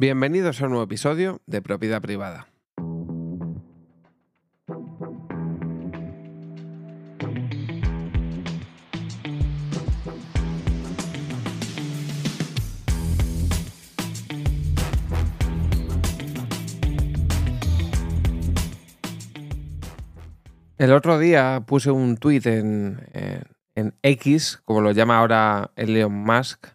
Bienvenidos a un nuevo episodio de Propiedad Privada. El otro día puse un tuit en, en, X, como lo llama ahora Elon Musk,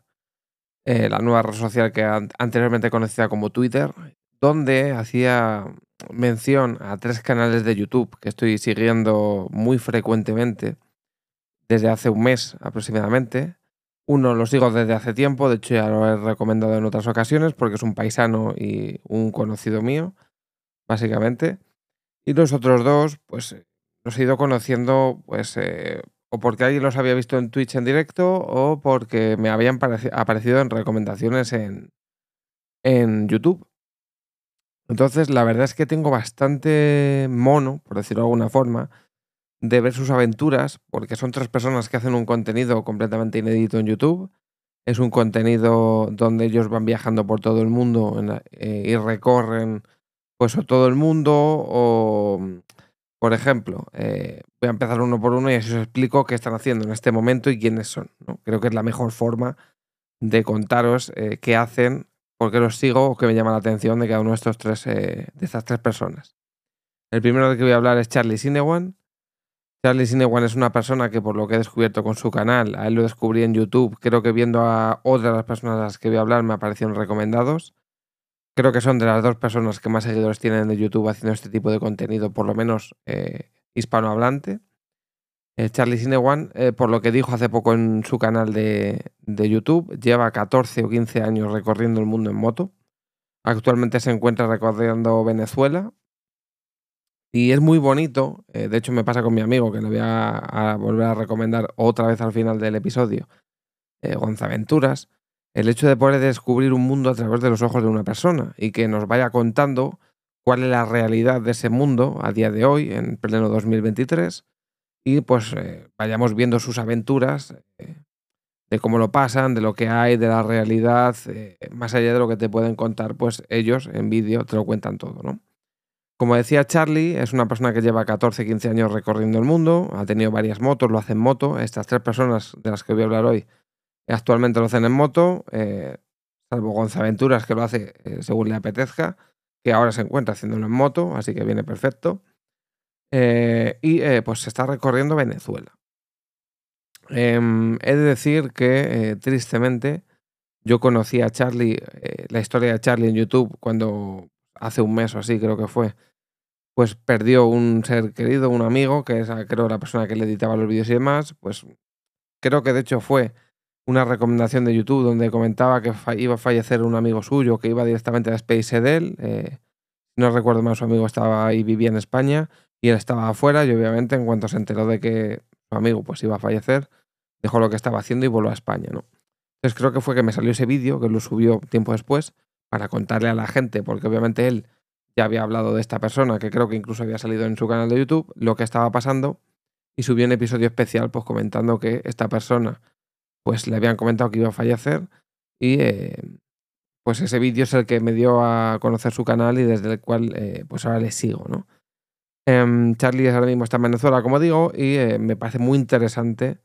eh, la nueva red social que anteriormente conocida como Twitter, donde hacía mención a tres canales de YouTube que estoy siguiendo muy frecuentemente desde hace un mes aproximadamente. Uno lo sigo desde hace tiempo, de hecho ya lo he recomendado en otras ocasiones porque es un paisano y un conocido mío, básicamente. Y los otros dos, pues los he ido conociendo, pues, eh, o porque alguien los había visto en Twitch en directo, o porque me habían aparecido en recomendaciones en, en YouTube. Entonces, la verdad es que tengo bastante mono, por decirlo de alguna forma, de ver sus aventuras, porque son tres personas que hacen un contenido completamente inédito en YouTube. Es un contenido donde ellos van viajando por todo el mundo eh, y recorren pues todo el mundo o por ejemplo, eh, voy a empezar uno por uno y así os explico qué están haciendo en este momento y quiénes son. Creo que es la mejor forma de contaros eh, qué hacen, por qué los sigo o qué me llama la atención de cada uno de, estos tres, eh, de estas tres personas. El primero de que voy a hablar es Charlie Sinewan. Charlie Sinewan es una persona que por lo que he descubierto con su canal, a él lo descubrí en YouTube, creo que viendo a otras las personas a las que voy a hablar me aparecieron recomendados. Creo que son de las dos personas que más seguidores tienen de YouTube haciendo este tipo de contenido, por lo menos eh, hispanohablante. Eh, Charlie Sinewan, eh, por lo que dijo hace poco en su canal de, YouTube, lleva 14 o 15 años recorriendo el mundo en moto. Actualmente se encuentra recorriendo Venezuela. Y es muy bonito, de hecho me pasa con mi amigo, que le voy a, volver a recomendar otra vez al final del episodio, Gonzaventuras el hecho de poder descubrir un mundo a través de los ojos de una persona y que nos vaya contando cuál es la realidad de ese mundo a día de hoy, en pleno 2023, y pues eh, vayamos viendo sus aventuras, eh, de cómo lo pasan, de lo que hay, de la realidad, eh, más allá de lo que te pueden contar, pues ellos en vídeo te lo cuentan todo, ¿no? Como decía Charlie, es una persona que lleva 14, 15 años recorriendo el mundo, ha tenido varias motos, lo hace en moto. Estas tres personas de las que voy a hablar hoy Actualmente lo hacen en moto, eh, salvo Gonzaventuras que lo hace eh, según le apetezca, que ahora se encuentra haciéndolo en moto, así que viene perfecto. Eh, y pues se está recorriendo Venezuela. Em, he de decir que tristemente yo conocí a Charlie, la historia de Charlie en YouTube cuando hace un mes o así creo que fue, pues perdió un ser querido, un amigo, que es creo la persona que le editaba los vídeos y demás, pues creo que de hecho fue una recomendación de YouTube donde comentaba que iba a fallecer un amigo suyo que iba directamente a Space Edel. Eh, no recuerdo más, su amigo estaba ahí, vivía en España y él estaba afuera y obviamente en cuanto se enteró de que su amigo pues iba a fallecer, dejó lo que estaba haciendo y volvió a España, ¿no? Entonces creo que fue que me salió ese vídeo, que lo subió tiempo después, para contarle a la gente, porque obviamente él ya había hablado de esta persona, que creo que incluso había salido en su canal de YouTube, lo que estaba pasando, y subió un episodio especial pues comentando que esta persona pues le habían comentado que iba a fallecer y eh, pues ese vídeo es el que me dio a conocer su canal y desde el cual eh, pues ahora le sigo, ¿no? Em, Charlie ahora mismo está en Venezuela, como digo, y eh, me parece muy interesante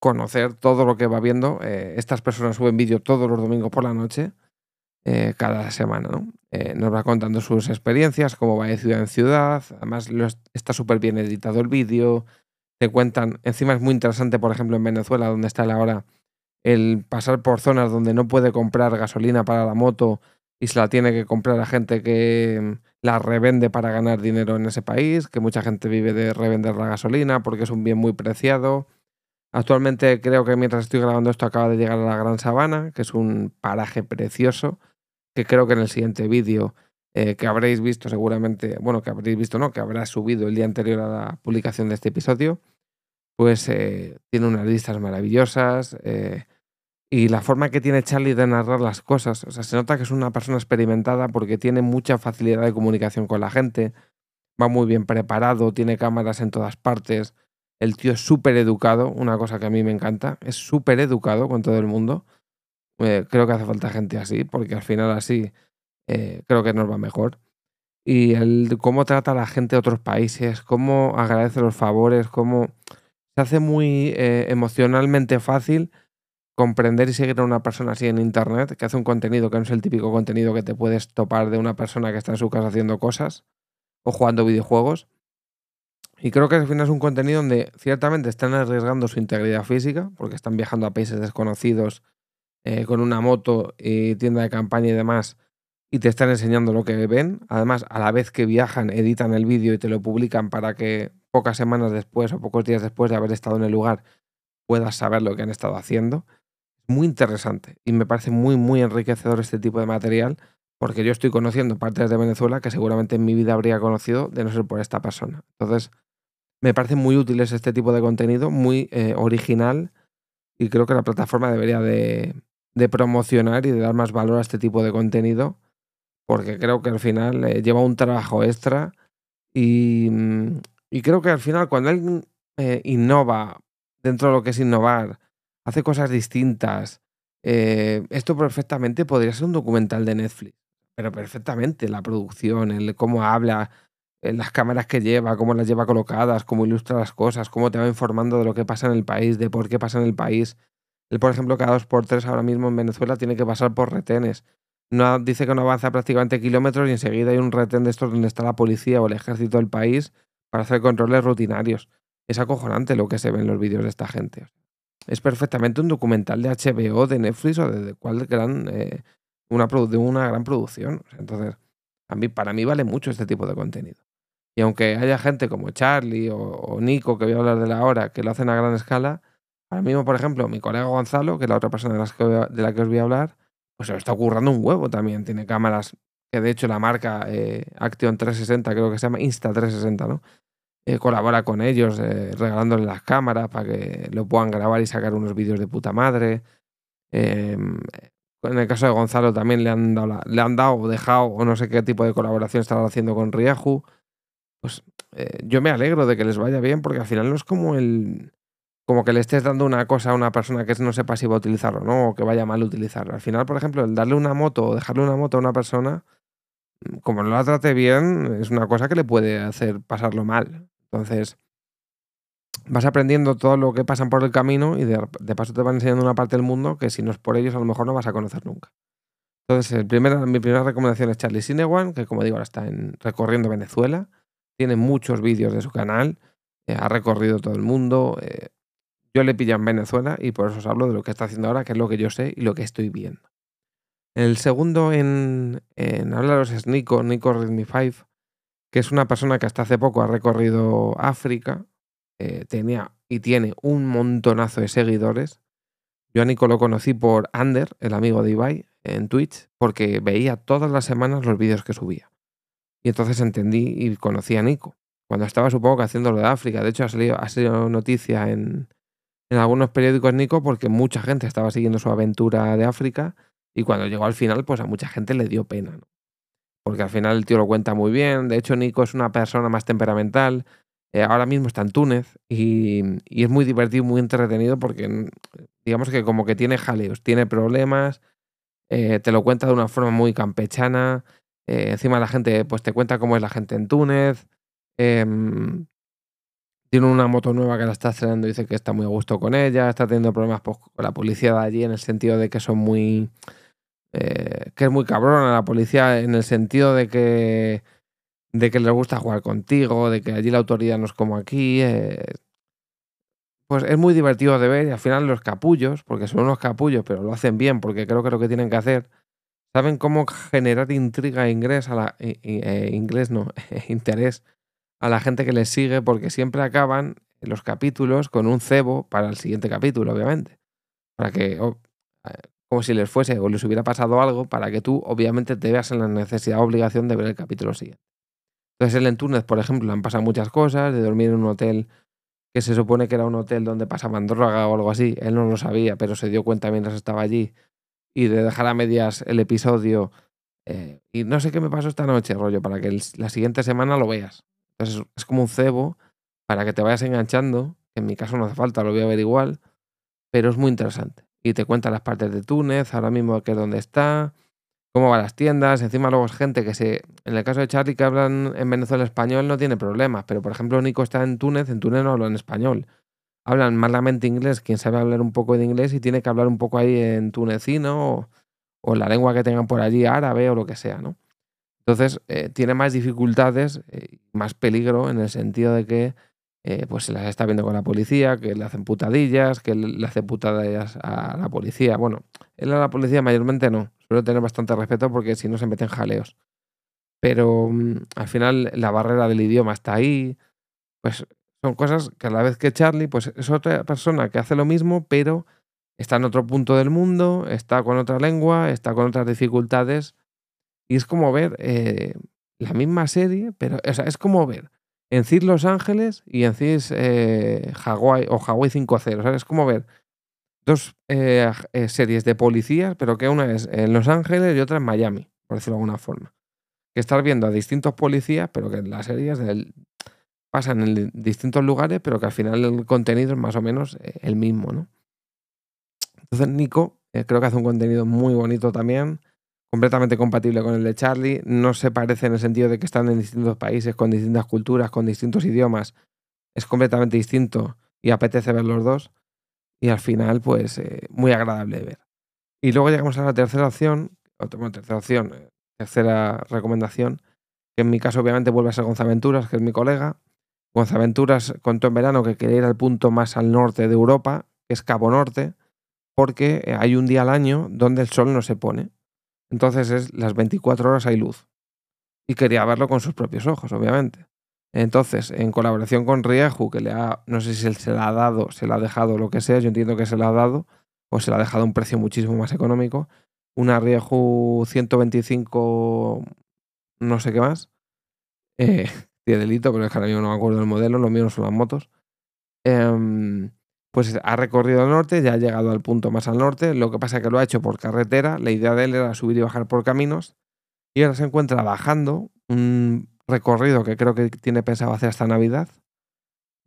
conocer todo lo que va viendo. estas personas suben vídeo todos los domingos por la noche, cada semana, ¿no? nos va contando sus experiencias, cómo va de ciudad en ciudad, además está súper bien editado el vídeo, te cuentan, encima es muy interesante, por ejemplo, en Venezuela, donde está él ahora, el pasar por zonas donde no puede comprar gasolina para la moto y se la tiene que comprar a gente que mm, la revende para ganar dinero en ese país, que mucha gente vive de revender la gasolina porque es un bien muy preciado. Actualmente creo que mientras estoy grabando esto acaba de llegar a la Gran Sabana, que es un paraje precioso, que creo que en el siguiente vídeo eh, que habréis visto seguramente, bueno, que habréis visto, no, que habrá subido el día anterior a la publicación de este episodio, pues eh, tiene unas listas maravillosas eh, y la forma que tiene Charlie de narrar las cosas, o sea, se nota que es una persona experimentada porque tiene mucha facilidad de comunicación con la gente, va muy bien preparado, tiene cámaras en todas partes, el tío es súper educado, una cosa que a mí me encanta, es súper educado con todo el mundo. creo que hace falta gente así, porque al final así eh, creo que nos va mejor. Y cómo trata a la gente de otros países, cómo agradece los favores, cómo se hace muy eh, emocionalmente fácil comprender y seguir a una persona así en internet, que hace un contenido que no es el típico contenido que te puedes topar de una persona que está en su casa haciendo cosas o jugando videojuegos. Y creo que al final es un contenido donde ciertamente están arriesgando su integridad física, porque están viajando a países desconocidos eh, con una moto y tienda de campaña y demás, y te están enseñando lo que ven. Además, a la vez que viajan, editan el vídeo y te lo publican para que pocas semanas después o pocos días después de haber estado en el lugar puedas saber lo que han estado haciendo. Muy interesante y me parece muy, muy enriquecedor este tipo de material porque yo estoy conociendo partes de Venezuela que seguramente en mi vida habría conocido de no ser por esta persona. Entonces, me parece muy útil este tipo de contenido, muy eh, original y creo que la plataforma debería de, de promocionar y de dar más valor a este tipo de contenido porque creo que al final eh, lleva un trabajo extra mm, y, creo que al final cuando alguien eh, innova dentro de lo que es innovar, hace cosas distintas, eh, esto perfectamente podría ser un documental de Netflix, pero perfectamente la producción, el cómo habla, las cámaras que lleva, cómo las lleva colocadas, cómo ilustra las cosas, cómo te va informando de lo que pasa en el país, de por qué pasa en el país. Él, por ejemplo, cada dos por tres ahora mismo en Venezuela tiene que pasar por retenes no, dice que no avanza prácticamente kilómetros y enseguida hay un retén de estos donde está la policía o el ejército del país para hacer controles rutinarios. Es acojonante lo que se ve en los vídeos de esta gente. Es perfectamente un documental de HBO, de Netflix o de, cual gran, eh, una, de una gran producción. Entonces, a mí, para mí vale mucho este tipo de contenido. Y aunque haya gente como Charlie o, Nico, que voy a hablar de la hora, que lo hacen a gran escala, ahora mismo, por ejemplo, mi colega Gonzalo, que es la otra persona de la que os voy a hablar, pues se lo está ocurrando un huevo también. Tiene cámaras que de hecho la marca eh, Action 360, creo que se llama Insta360, ¿no? Eh, colabora con ellos eh, regalándoles las cámaras para que lo puedan grabar y sacar unos vídeos de puta madre. Em, en el caso de Gonzalo también le han dado, le han dado o dejado o no sé qué tipo de colaboración estaba haciendo con Riahu. Pues yo me alegro de que les vaya bien porque al final no es como el, como que le estés dando una cosa a una persona que no sepa si va a utilizarlo no, o que vaya mal utilizarlo. Al final, por ejemplo, el darle una moto o dejarle una moto a una persona, como no la trate bien, es una cosa que le puede hacer pasarlo mal. Entonces, vas aprendiendo todo lo que pasan por el camino y de, paso te van enseñando una parte del mundo que si no es por ellos a lo mejor no vas a conocer nunca. Entonces, el mi primera recomendación es Charlie Sinewan, que como digo ahora está en, recorriendo Venezuela. Tiene muchos vídeos de su canal, eh, ha recorrido todo el mundo. Eh, yo le pillo en Venezuela y por eso os hablo de lo que está haciendo ahora, que es lo que yo sé y lo que estoy viendo. El segundo en, en hablaros es Nico, Nico Redmi 5, que es una persona que hasta hace poco ha recorrido África, eh, tenía y tiene un montonazo de seguidores. Yo a Nico lo conocí por Ander, el amigo de Ibai, en Twitch, porque veía todas las semanas los vídeos que subía. Y entonces entendí y conocí a Nico. Cuando estaba supongo que haciendo lo de África, de hecho ha salido, ha sido noticia en, en algunos periódicos Nico porque mucha gente estaba siguiendo su aventura de África y cuando llegó al final pues a mucha gente le dio pena, ¿no? Porque al final el tío lo cuenta muy bien, de hecho Nico es una persona más temperamental, eh, ahora mismo está en Túnez y, es muy divertido, muy entretenido porque mm, digamos que como que tiene jaleos, tiene problemas, eh, te lo cuenta de una forma muy campechana, eh, encima la gente pues te cuenta cómo es la gente en Túnez. Tiene una moto nueva que la está estrenando y dice que está muy a gusto con ella. Está teniendo problemas pues, con la policía de allí en el sentido de que son muy. Eh, que es muy cabrona la policía en el sentido de que. de que les gusta jugar contigo, de que allí la autoridad no es como aquí. Eh, pues es muy divertido de ver y al final los capullos, porque son unos capullos, pero lo hacen bien porque creo que es lo que tienen que hacer, saben cómo generar intriga e ingres a la. Eh, inglés no, interés a la gente que les sigue porque siempre acaban los capítulos con un cebo para el siguiente capítulo, obviamente. Para que, eh, como si les fuese o les hubiera pasado algo, para que tú, obviamente, te veas en la necesidad o obligación de ver el capítulo siguiente. Entonces, él en Túnez, por ejemplo, le han pasado muchas cosas, de dormir en un hotel que se supone que era un hotel donde pasaban droga o algo así. Él no lo sabía, pero se dio cuenta mientras estaba allí. Y de dejar a medias el episodio. Eh, y no sé qué me pasó esta noche, rollo, para que la siguiente semana lo veas. Entonces es como un cebo para que te vayas enganchando. En mi caso no hace falta, lo voy a ver igual. Pero es muy interesante. Y te cuenta las partes de Túnez, ahora mismo que es donde está. cómo van las tiendas. Encima luego es gente que se... En el caso de Charlie que hablan en Venezuela español no tiene problemas, pero por ejemplo Nico está en Túnez, en Túnez no hablan español. Hablan malamente inglés, quien sabe hablar un poco de inglés y tiene que hablar un poco ahí en tunecino o, o la lengua que tengan por allí, árabe o lo que sea, ¿no? Entonces, eh, tiene más dificultades, eh, más peligro en el sentido de que eh, pues se las está viendo con la policía, que le hacen putadillas, que le hace putadillas a la policía. Bueno, él a la policía mayormente no, suele tener bastante respeto porque si no se meten jaleos. Pero mm, al final la barrera del idioma está ahí, pues son cosas que a la vez que Charlie, pues es otra persona que hace lo mismo, pero está en otro punto del mundo, está con otra lengua, está con otras dificultades. Y es como ver eh, la misma serie, pero o sea, es como ver en CIS Los Ángeles y en CIS eh, Hawaii o Hawaii 5.0. Es como ver dos eh, series de policías, pero que una es en Los Ángeles y otra en Miami, por decirlo de alguna forma. Que estar viendo a distintos policías, pero que las series pasan en distintos lugares, pero que al final el contenido es más o menos el mismo, ¿no? Entonces Nico eh, creo que hace un contenido muy bonito también, completamente compatible con el de Charlie. No se parece en el sentido de que están en distintos países, con distintas culturas, con distintos idiomas. Es completamente distinto y apetece ver los dos. Y al final, pues, eh, muy agradable de ver. Y luego llegamos a la tercera opción, bueno, tercera opción, eh, tercera recomendación, que en mi caso obviamente vuelve a ser Gonzaventuras, que es mi colega. Gonzaventuras contó en verano que quería ir al punto más al norte de Europa, que es Cabo Norte, porque eh, hay un día al año donde el sol no se pone. Entonces es las 24 horas hay luz. Y quería verlo con sus propios ojos, obviamente. Entonces, en colaboración con Rieju, que le ha, no sé si se la ha dado, se la ha dejado, lo que sea, yo entiendo que se la ha dado, o se la ha dejado a un precio muchísimo más económico. Una Rieju 125, no sé qué más. Eh, tiene delito, pero es que ahora mismo no me acuerdo del modelo, lo mío no son las motos. Eh, pues ha recorrido el norte, ya ha llegado al punto más al norte, lo que pasa es que lo ha hecho por carretera, la idea de él era subir y bajar por caminos, y ahora se encuentra bajando un recorrido que creo que tiene pensado hacer hasta Navidad,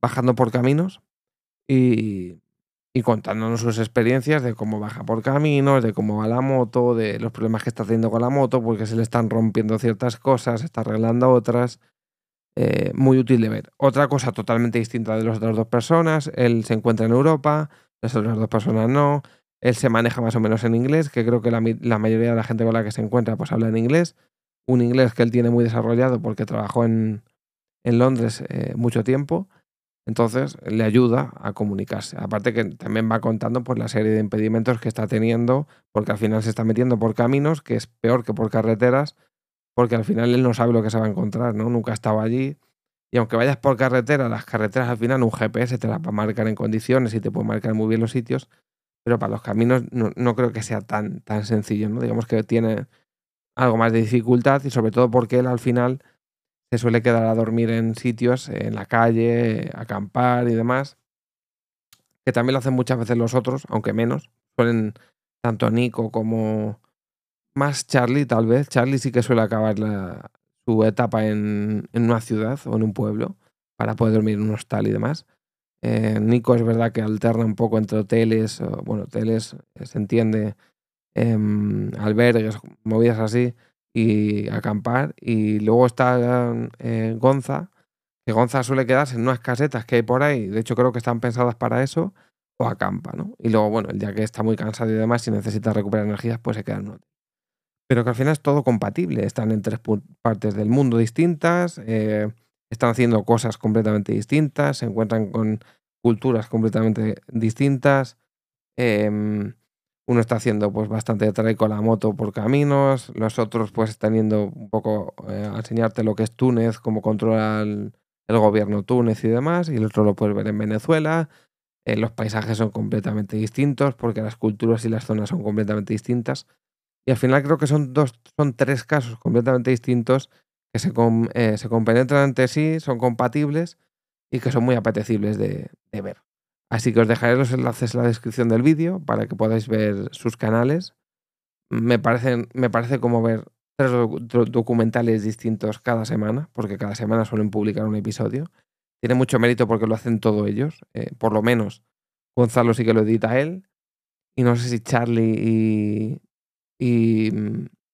bajando por caminos y, y contándonos sus experiencias de cómo baja por caminos, de cómo va la moto, de los problemas que está teniendo con la moto, porque se le están rompiendo ciertas cosas, está arreglando otras, eh, muy útil de ver. Otra cosa totalmente distinta de las otras dos personas, él se encuentra en Europa, las otras dos personas no, él se maneja más o menos en inglés, que creo que la, mayoría de la gente con la que se encuentra pues habla en inglés, un inglés que él tiene muy desarrollado porque trabajó en, en Londres eh, mucho tiempo, entonces le ayuda a comunicarse. Aparte que también va contando pues, la serie de impedimentos que está teniendo, porque al final se está metiendo por caminos, que es peor que por carreteras, porque al final él no sabe lo que se va a encontrar, ¿no? Nunca ha estado allí. Y aunque vayas por carretera, las carreteras al final un GPS te las va a marcar en condiciones y te puede marcar muy bien los sitios, pero para los caminos no, creo que sea tan, tan sencillo, ¿no? Digamos que tiene algo más de dificultad y sobre todo porque él al final se suele quedar a dormir en sitios, en la calle, acampar y demás, que también lo hacen muchas veces los otros, aunque menos. Suelen tanto Nico como, más Charlie, tal vez. Charlie sí que suele acabar su etapa en, una ciudad o en un pueblo para poder dormir en un hostal y demás. Eh, Nico es verdad que alterna un poco entre hoteles, bueno, hoteles, eh, se entiende, em, albergues, movidas así, y acampar. Y luego está eh, Gonza, que Gonza suele quedarse en unas casetas que hay por ahí, de hecho creo que están pensadas para eso, o acampa, ¿no? Y luego, bueno, el día que está muy cansado y demás, si necesita recuperar energías, pues se queda en un pero que al final es todo compatible. Están en tres partes del mundo distintas, eh, están haciendo cosas completamente distintas, se encuentran con culturas completamente distintas. Em, uno está haciendo pues bastante de con la moto por caminos, los otros pues están yendo un poco eh, a enseñarte lo que es Túnez, cómo controla el, gobierno Túnez y demás, y el otro lo puedes ver en Venezuela. Eh, los paisajes son completamente distintos porque las culturas y las zonas son completamente distintas. Y al final creo que son dos, son tres casos completamente distintos que se, eh, se compenetran entre sí, son compatibles y que son muy apetecibles de, ver. Así que os dejaré los enlaces en la descripción del vídeo para que podáis ver sus canales. Me, parecen, me parece como ver tres documentales distintos cada semana, porque cada semana suelen publicar un episodio. Tiene mucho mérito porque lo hacen todos ellos. Eh, por lo menos Gonzalo sí que lo edita él. Y no sé si Charlie y, y,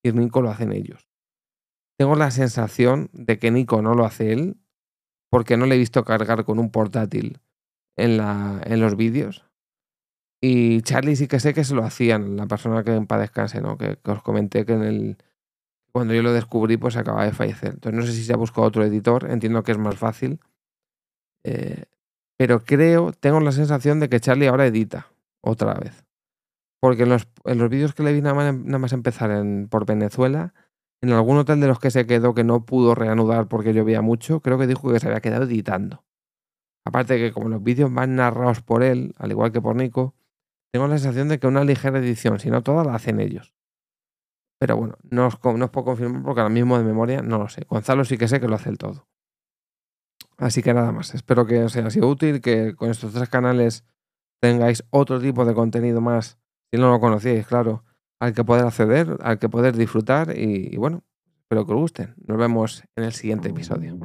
y Nico lo hacen ellos. Tengo la sensación de que Nico no lo hace él, porque no le he visto cargar con un portátil en, la, en los vídeos. Y Charlie sí que sé que se lo hacían, la persona que en paz descanse, ¿no? Que, os comenté que en el. Cuando yo lo descubrí, pues acaba de fallecer. Entonces no sé si se ha buscado otro editor, entiendo que es más fácil. Eh, pero creo, tengo la sensación de que Charlie ahora edita otra vez. Porque en los, en los vídeos que le vi nada más, nada empezar en, por Venezuela, en algún hotel de los que se quedó que no pudo reanudar porque llovía mucho, creo que dijo que se había quedado editando. Aparte que como los vídeos van narrados por él, al igual que por Nico, tengo la sensación de que una ligera edición, si no toda, la hacen ellos. Pero bueno, no os, no os puedo confirmar porque ahora mismo de memoria no lo sé. Gonzalo sí que sé que lo hace el todo. Así que nada más. Espero que os haya sido útil, que con estos tres canales tengáis otro tipo de contenido más, si no lo conocíais, claro, al que poder acceder, al que poder disfrutar y, bueno, espero que os gusten. Nos vemos en el siguiente episodio.